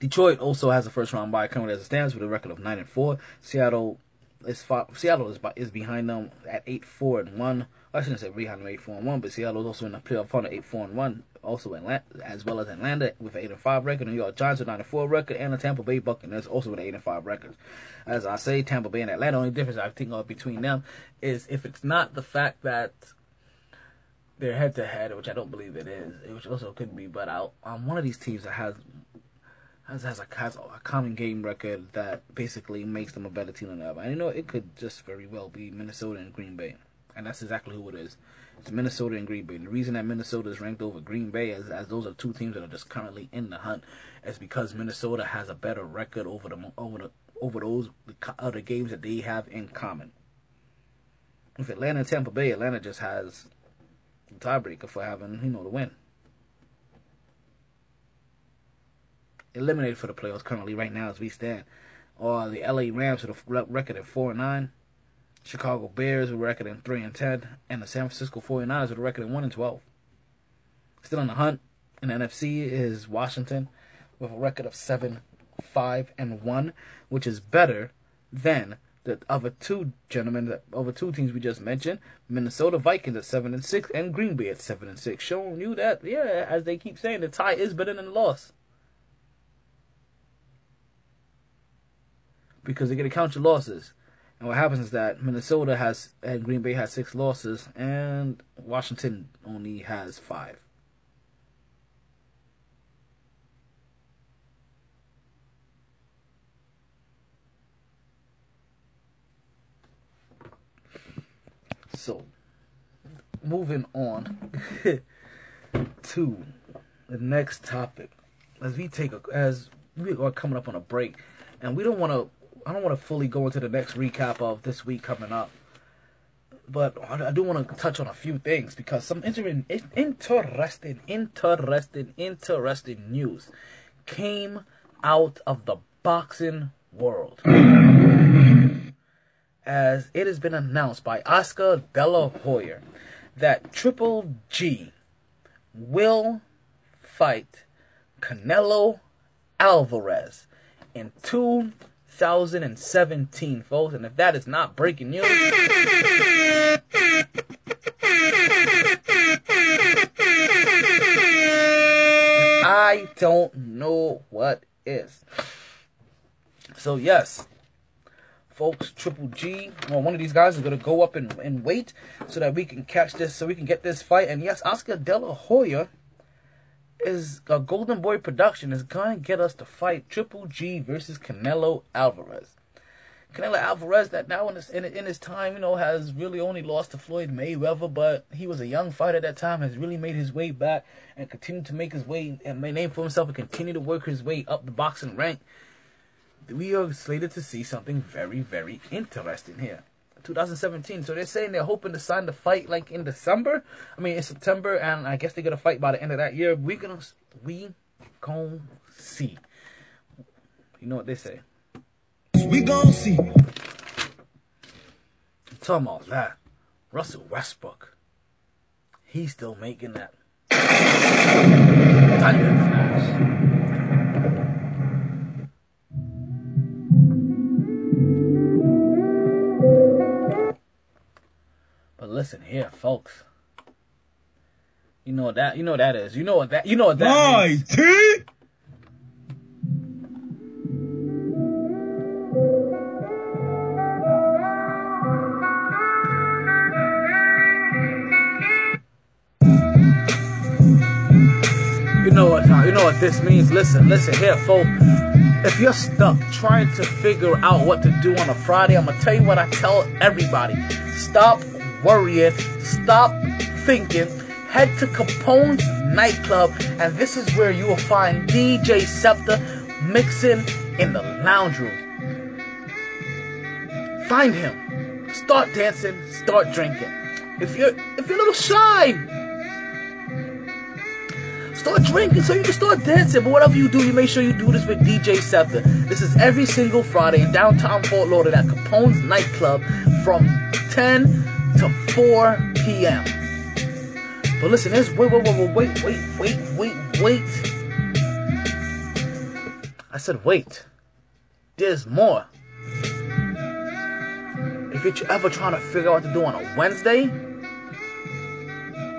Detroit also has a first round bye currently as it stands with a record of nine and four. Seattle is five, Seattle is by, is behind them at eight four and one. I shouldn't say behind them eight four and one, but Seattle is also in the playoff hunt eight four and one. Also Atlanta, as well as Atlanta with an eight and five record. New York Giants with nine and four record, and the Tampa Bay Buccaneers also with an eight and five record. As I say, Tampa Bay and Atlanta. Only difference I think of between them is if it's not the fact that head to head, which I don't believe it is, which also could be. But I, I'm um, one of these teams that has has has a, has a common game record that basically makes them a better team than ever. And you know, it could just very well be Minnesota and Green Bay, and that's exactly who it is. It's Minnesota and Green Bay. The reason that Minnesota is ranked over Green Bay, as as those are two teams that are just currently in the hunt, is because Minnesota has a better record over the over the over those other games that they have in common. With Atlanta and Tampa Bay, Atlanta just has the tiebreaker for having you know the win. eliminated for the playoffs currently right now as we stand. Or the LA Rams with a record at four and nine, Chicago Bears with a record at three and ten, and the San Francisco 49ers with a record at one and twelve. Still on the hunt in the NFC is Washington with a record of seven, five, and one, which is better than the other two gentlemen, the other two teams we just mentioned, Minnesota Vikings at seven and six, and Green Bay at seven and six, showing you that yeah, as they keep saying, the tie is better than the loss. because they're to count your losses. And what happens is that Minnesota has and Green Bay has six losses, and Washington only has five. So, moving on to the next topic, as we take a, as we are coming up on a break, and we don't want to I don't want to fully go into the next recap of this week coming up, but I do want to touch on a few things because some interesting, interesting, interesting, interesting news came out of the boxing world. As it has been announced by Oscar De La Hoya that Triple G will fight Canelo Alvarez in 2017, folks. And if that is not breaking news, I don't know what is. So, yes, folks, Triple G, well, one of these guys is going to go up and, and wait so that we can catch this, so we can get this fight. And yes, Oscar De La Hoya is a Golden Boy production is going to get us to fight Triple G versus Canelo Alvarez. Canelo Alvarez, that now in his, in, in his time, you know, has really only lost to Floyd Mayweather, but he was a young fighter at that time, has really made his way back and continued to make his way and made name for himself and continue to work his way up the boxing rank. We are slated to see something very, very interesting here. 2017. So they're saying they're hoping to sign the fight like in December. I mean in September, and I guess they're gonna fight by the end of that year. We gonna we gonna see. You know what they say? We gonna see. Talking about that, Russell Westbrook, he's still making that. Thunder listen here, folks. You know what that you know what that is. You know what that you know what that My means. T? You know what you know what this means. Listen, listen here, folks. If you're stuck trying to figure out what to do on a Friday, I'm gonna tell you what I tell everybody. Stop worrying. Stop thinking. head to Capone's nightclub, and this is where you will find DJ Scepter mixing in the lounge room. Find him. Start dancing, start drinking. If you're if you're a little shy, start drinking so you can start dancing. But whatever you do, you make sure you do this with DJ Scepter. This is every single Friday in downtown Fort Lauderdale at Capone's nightclub from 10 to 4 p.m. But listen, there's wait, wait, wait, wait, wait, wait, wait, wait. I said wait. There's more. If you're ever trying to figure out what to do on a Wednesday,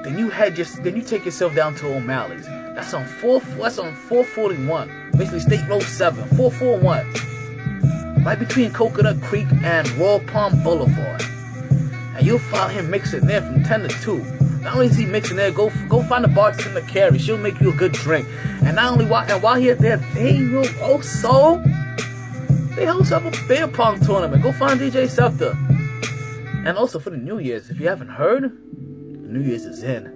then you head just then you take yourself down to O'Malley's. That's on four. That's on 441, basically State Road 7, 441, right between Coconut Creek and Royal Palm Boulevard. And you'll find him mixing there from 10 to 2. Not only is he mixing there, go go find the bartender Carrie. She'll make you a good drink. And not only while and while you're there, they will also they host up a beer pong tournament. Go find DJ Scepter. And also for the New Year's, if you haven't heard, New Year's is in.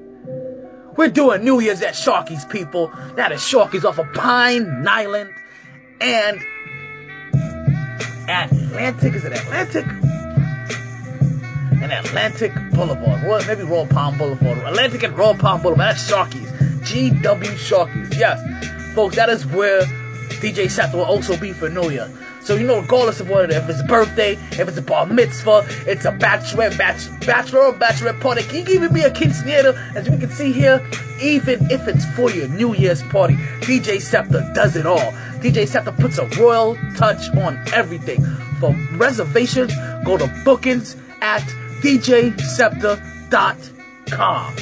We're doing New Year's at Sharky's, people. That is Sharky's off of Pine Island and Atlantic. Is it Atlantic? And Atlantic Boulevard. Well, maybe Royal Palm Boulevard. Atlantic and Royal Palm Boulevard. That's Sharky's. GW Sharky's. Yes. Folks, that is where DJ Seth will also be Year. So you know, regardless of is, if it's a birthday, if it's a bar mitzvah, it's a bachelorette, bach- bachelor or bachelorette party, can you even be a quinceanera, as we can see here, even if it's for your New Year's party, DJ Scepter does it all. DJ Scepter puts a royal touch on everything. For reservations, go to bookings at djscepter.com.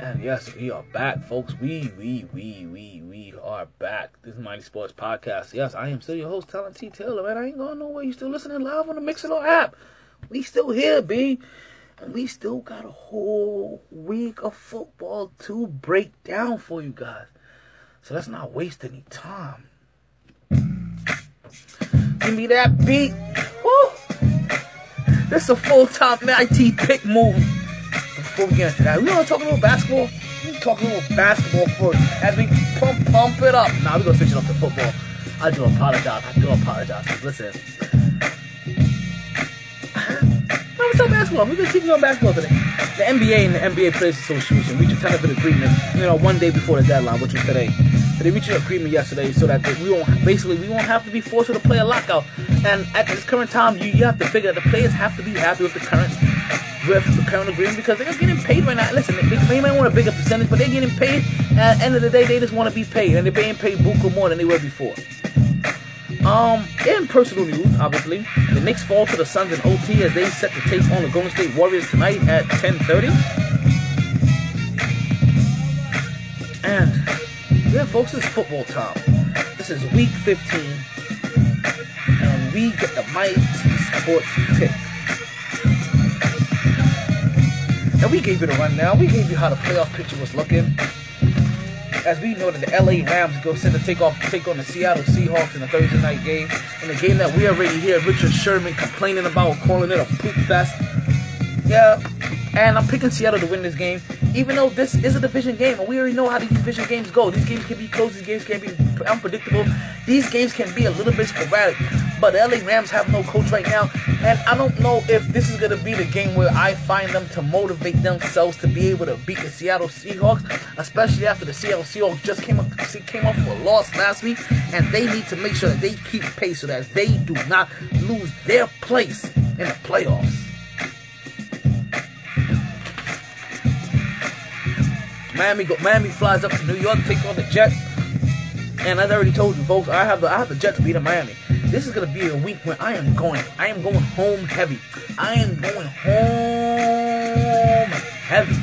And yes, we are back, folks. We, we, we, we are back. This is Mighty Sports Podcast. Yes, I am still your host, Donald T. Taylor, man. I ain't going nowhere. You still listening live on the Mixlr app. We still here, B. And we still got a whole week of football to break down for you guys. So let's not waste any time. Give me that beat. Woo! This is a full-time IT pick move before we get into that, we want to talk a little basketball. We talk a little basketball first as we pump pump it up. Now nah, we're gonna switch it up to football. I do apologize. I do apologize. Listen. What's up, basketball? We're gonna keep on basketball today. The NBA and the NBA Players Association reached a tentative agreement, you know, one day before the deadline, which was today. They reached an agreement yesterday so that we won't basically we won't have to be forced to play a lockout. And at this current time, you, you have to figure that the players have to be happy with the current the current agreement because they're getting paid right now. Listen, they, they might want a bigger percentage, but they're getting paid. At the end of the day, they just want to be paid, and they're being paid buku more than they were before. Um, in personal news, obviously, the Knicks fall to the Suns in OT as they set to take on the Golden State Warriors tonight at 10:30. And yeah, folks, it's football time. This is Week 15, and we get the Mighty Sports pick. And we gave you the rundown. We gave you how the playoff picture was looking. As we know that the LA Rams go set to take off take on the Seattle Seahawks in the Thursday night game. In a game that we already hear Richard Sherman complaining about, calling it a poop fest. Yeah. And I'm picking Seattle to win this game. Even though this is a division game, and we already know how these division games go. These games can be close, these games can be unpredictable. These games can be a little bit sporadic. But the LA Rams have no coach right now, and I don't know if this is going to be the game where I find them to motivate themselves to be able to beat the Seattle Seahawks, especially after the Seattle Seahawks just came up came off a loss last week, and they need to make sure that they keep pace so that they do not lose their place in the playoffs. Miami go, Miami flies up to New York, take on the Jets. And as I already told you, folks, I have the I have the Jets beating Miami. This is gonna be a week when I am going, I am going home heavy. I am going home heavy.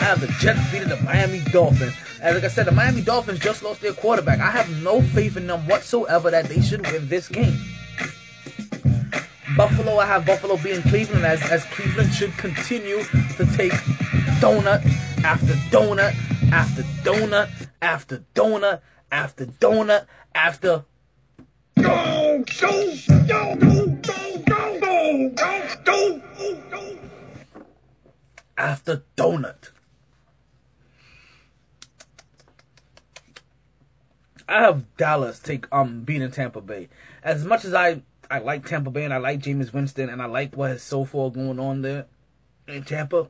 I have the Jets beating the Miami Dolphins. And like I said, the Miami Dolphins just lost their quarterback. I have no faith in them whatsoever that they should win this game. Buffalo, I have Buffalo beating Cleveland as, as Cleveland should continue to take donut after donut after donut after donut after donut after Go, go, go, go, go, go, go, go, go, after donut. I have Dallas take um beating Tampa Bay. As much as I I like Tampa Bay and I like Jameis Winston and I like what is so far going on there in Tampa.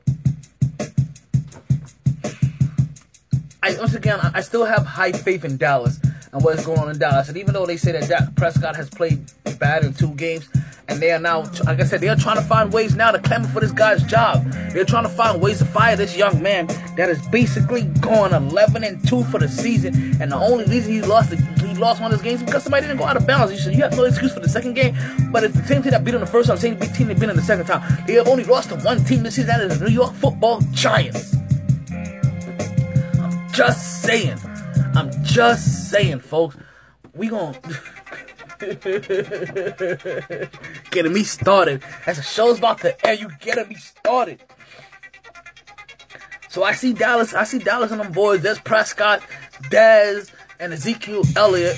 I once again I still have high faith in Dallas and what is going on in Dallas. And even though they say that Dak Prescott has played bad in two games, and they are now, like I said, they are trying to find ways now to clamor for this guy's job. They're trying to find ways to fire this young man that is basically going 11 and 2 for the season. And the only reason he lost he lost one of his games because somebody didn't go out of bounds. You said you have no excuse for the second game, but it's the same team that beat him the first time, same team that beat him the second time. They have only lost to one team this season. That is the New York Football Giants. I'm just saying. I'm just saying, folks. We gon' getting me started. As the show's about to air, you getting me started. So I see Dallas. I see Dallas and them boys. There's Prescott, Dez, and Ezekiel Elliott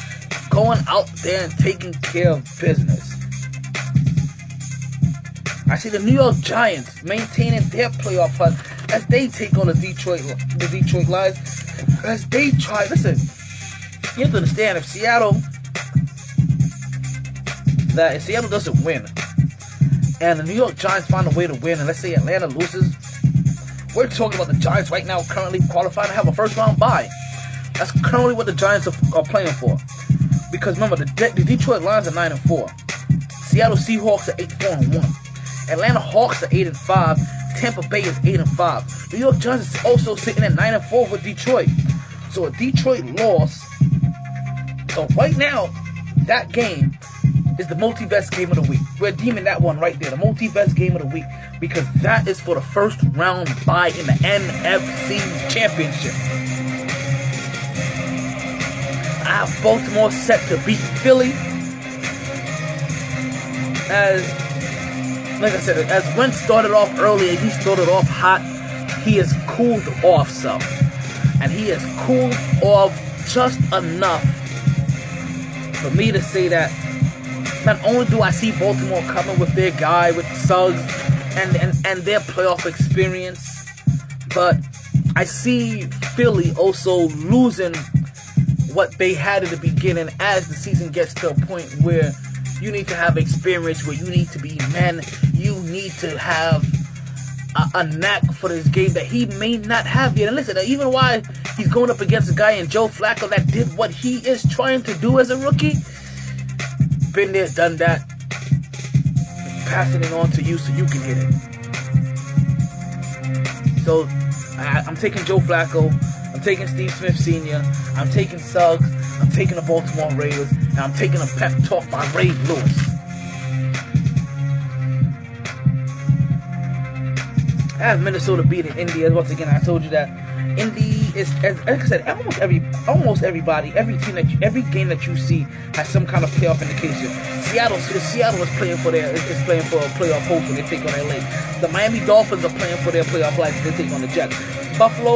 going out there and taking care of business. I see the New York Giants maintaining their playoff hunt as they take on the Detroit the Detroit Lions. As they try, listen, you have to understand if Seattle that if Seattle doesn't win and the New York Giants find a way to win, and let's say Atlanta loses, we're talking about the Giants right now currently qualified to have a first round bye. That's currently what the Giants are, are playing for. Because remember, the, De- the Detroit Lions are nine and four, Seattle Seahawks are eight four and one, Atlanta Hawks are eight and five, Tampa Bay is eight and five. New York Giants is also sitting at nine and four with Detroit. So a Detroit loss. So right now, that game is the multi-best game of the week. We're deeming that one right there, the multi-best game of the week, because that is for the first round bye in the NFC Championship. I have Baltimore set to beat Philly. As, like I said, as Wentz started off early, he started off hot. He has cooled off some, and he has cooled off just enough for me to say that not only do I see Baltimore coming with their guy with Suggs and, and, and their playoff experience, but I see Philly also losing what they had at the beginning as the season gets to a point where you need to have experience, where you need to be men, you need to have a, a knack for this game that he may not have yet. And listen, even why he's going up against a guy in Joe Flacco that did what he is trying to do as a rookie, been there, done that, passing it on to you so you can hit it. So I, I'm taking Joe Flacco, I'm taking Steve Smith Sr., I'm taking Suggs, I'm taking the Baltimore Ravens, and I'm taking a pep talk by Ray Lewis. Have Minnesota beating Indy. As once again, I told you that Indy is, as, like I said, almost every, almost everybody, every team that, you, every game that you see has some kind of playoff indication. Seattle, Seattle is playing for their, is playing for a playoff hope when they take on LA. The Miami Dolphins are playing for their playoff life when they take on the Jets. Buffalo,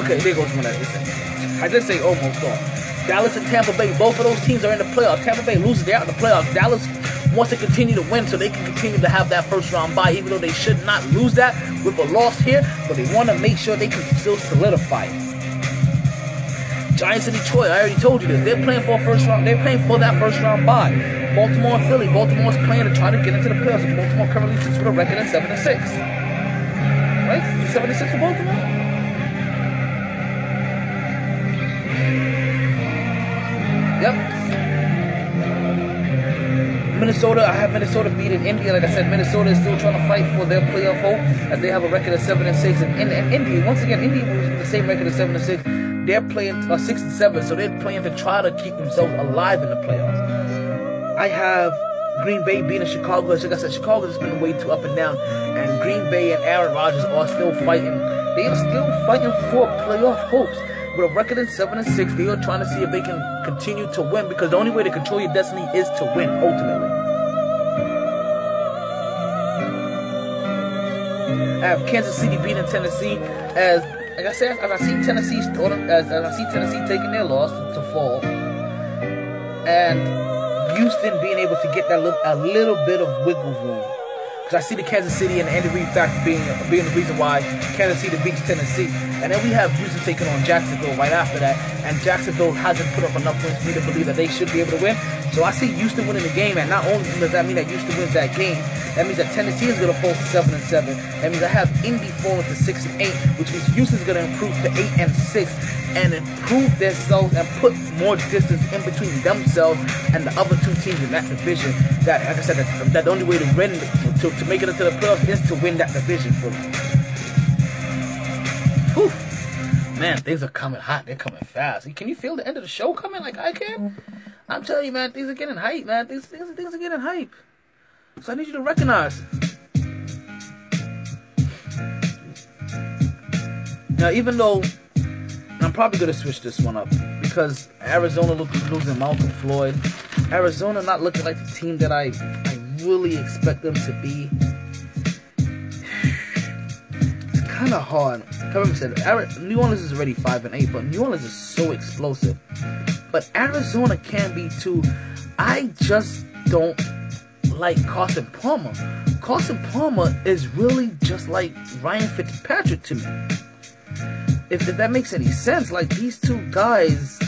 okay, there goes one I say. I did say almost all. Dallas and Tampa Bay, both of those teams are in the playoffs. Tampa Bay loses, they're out in the playoffs. Dallas wants to continue to win so they can continue to have that first round bye, even though they should not lose that with a loss here, but they want to make sure they can still solidify it. Giants and Detroit, I already told you this. They're playing for first round, they're playing for that first round bye. Baltimore and Philly, Baltimore's playing to try to get into the playoffs. Baltimore currently sits with a record at 7 and 6. Right? 7 and 6 for Baltimore? Yep. Minnesota, I have Minnesota beating India. Like I said, Minnesota is still trying to fight for their playoff hope as they have a record of seven and six. And, India, once again, India was the same record of seven and six. They're playing uh, six and seven, so they're playing to try to keep themselves alive in the playoffs. I have Green Bay beating Chicago. Like I said, Chicago has been way too up and down, and Green Bay and Aaron Rodgers are still fighting. They are still fighting for playoff hopes with a record in seven and six, they are trying to see if they can continue to win because the only way to control your destiny is to win ultimately. I have Kansas City beating Tennessee as like I said, as I see Tennessee as, as I see Tennessee taking their loss to fall, and Houston being able to get that little, a little bit of wiggle room because I see the Kansas City and Andy Reid factor being being the reason why Kansas City beats Tennessee. And then we have Houston taking on Jacksonville right after that. And Jacksonville hasn't put up enough points for me to believe that they should be able to win. So I see Houston winning the game. And not only does that mean that Houston wins that game, that means that Tennessee is going to fall to seven and seven. That means I have Indy falling to six and eight, which means Houston's going to improve to eight and six and improve themselves and put more distance in between themselves and the other two teams in that division. That, like I said, that, that the only way to win to, to make it into the playoffs is to win that division for them. Whew. Man, things are coming hot. They're coming fast. Can you feel the end of the show coming like I can? I'm telling you, man, things are getting hype, man. Things, things, things are getting hype. So I need you to recognize. Now, even though I'm probably gonna switch this one up because Arizona looking losing Malcolm Floyd, Arizona not looking like the team that I I really expect them to be. Kind of hard. Kevin said New Orleans is already five and eight, but New Orleans is so explosive. But Arizona can be too. I just don't like Carson Palmer. Carson Palmer is really just like Ryan Fitzpatrick to me. If, if that makes any sense, like these two guys,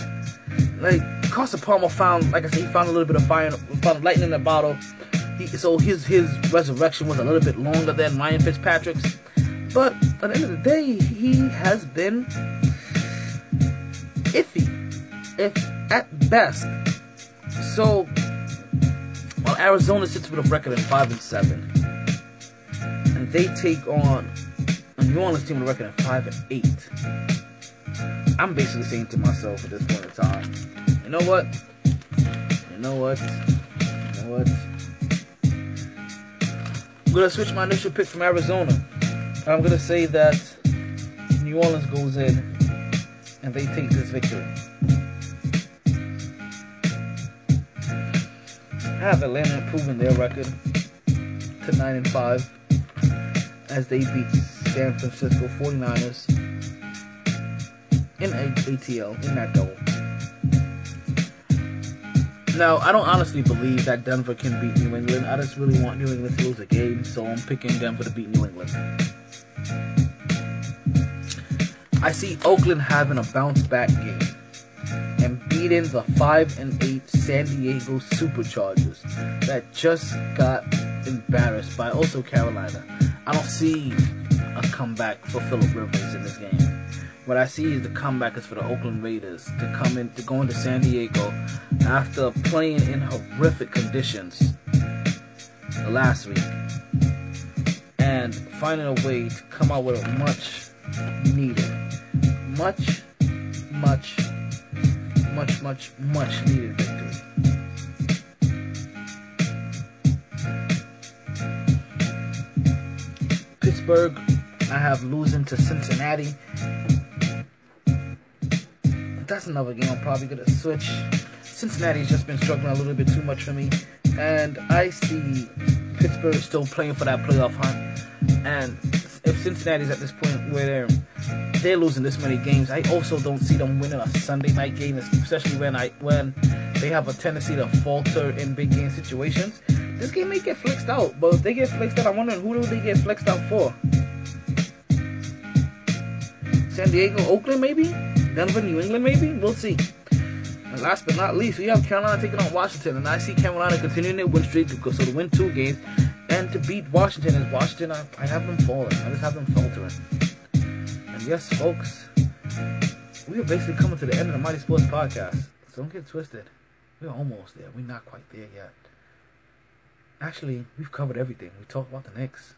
like Carson Palmer found, like I said, he found a little bit of fire, found lightning in the bottle. He, so his his resurrection was a little bit longer than Ryan Fitzpatrick's, but at the end of the day, he has been iffy, if at best. So, while Arizona sits with a record of five and seven, and they take on a New Orleans team with a record of five and eight, I'm basically saying to myself at this point in time, you know what? You know what? You know what? I'm gonna switch my initial pick from Arizona. I'm gonna say that New Orleans goes in and they take this victory. Have Atlanta improving their record to 9 and 5 as they beat San Francisco 49ers in ATL in that double. Now, I don't honestly believe that Denver can beat New England. I just really want New England to lose a game, so I'm picking Denver to beat New England. I see Oakland having a bounce back game and beating the 5 and 8 San Diego Superchargers that just got embarrassed by also Carolina. I don't see a comeback for Philip Rivers in this game. What I see is the comeback is for the Oakland Raiders to come in to go into San Diego after playing in horrific conditions last week and finding a way to come out with a much needed, much, much, much, much, much needed victory. Pittsburgh, I have losing to Cincinnati. That's another game I'm probably gonna switch. Cincinnati's just been struggling a little bit too much for me, and I see Pittsburgh still playing for that playoff hunt. And if Cincinnati's at this point where they're they're losing this many games, I also don't see them winning a Sunday night game, especially when I when they have a tendency to falter in big game situations. This game may get flexed out, but if they get flexed out, I'm wondering who do they get flexed out for? San Diego, Oakland, maybe? Denver, New England, maybe? We'll see. And last but not least, we have Carolina taking on Washington, and I see Carolina continuing their win streak, so to win two games, and to beat Washington. Is Washington, I, I have them falling. I just have them faltering. And yes, folks, we are basically coming to the end of the Mighty Sports Podcast. So don't get twisted. We're almost there. We're not quite there yet. Actually, we've covered everything. We talked about the Knicks.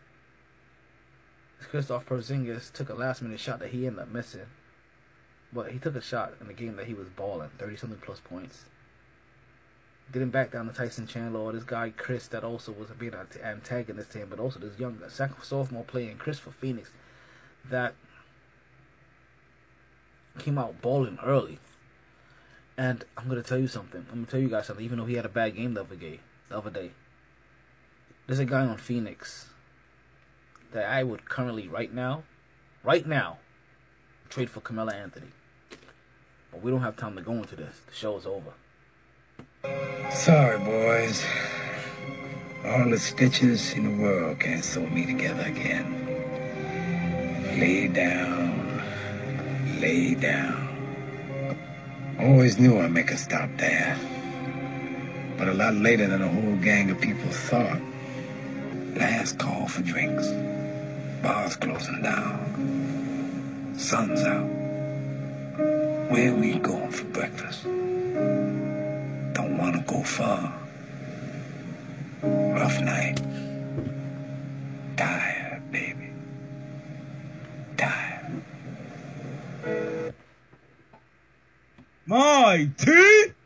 Kristaps Porzingis took a last minute shot that he ended up missing. But he took a shot in the game that he was balling, 30 something plus points. Didn't back down to Tyson Chandler or this guy Chris that also was a being an antagonist to him, but also this young sophomore playing Chris for Phoenix that came out balling early. And I'm gonna tell you something. I'm gonna tell you guys something. Even though he had a bad game the other day, the other day, there's a guy on Phoenix that I would currently, right now, right now, trade for Carmelo Anthony. But we don't have time to go into this. The show is over. Sorry, boys. All the stitches in the world can't sew me together again. Lay down. Lay down. Always knew I'd make a stop there. But a lot later than a whole gang of people thought. Last call for drinks. Bars closing down. Sun's out. Where we going for breakfast? Don't wanna go far. Rough night. Tired, baby. Tired. My teeth!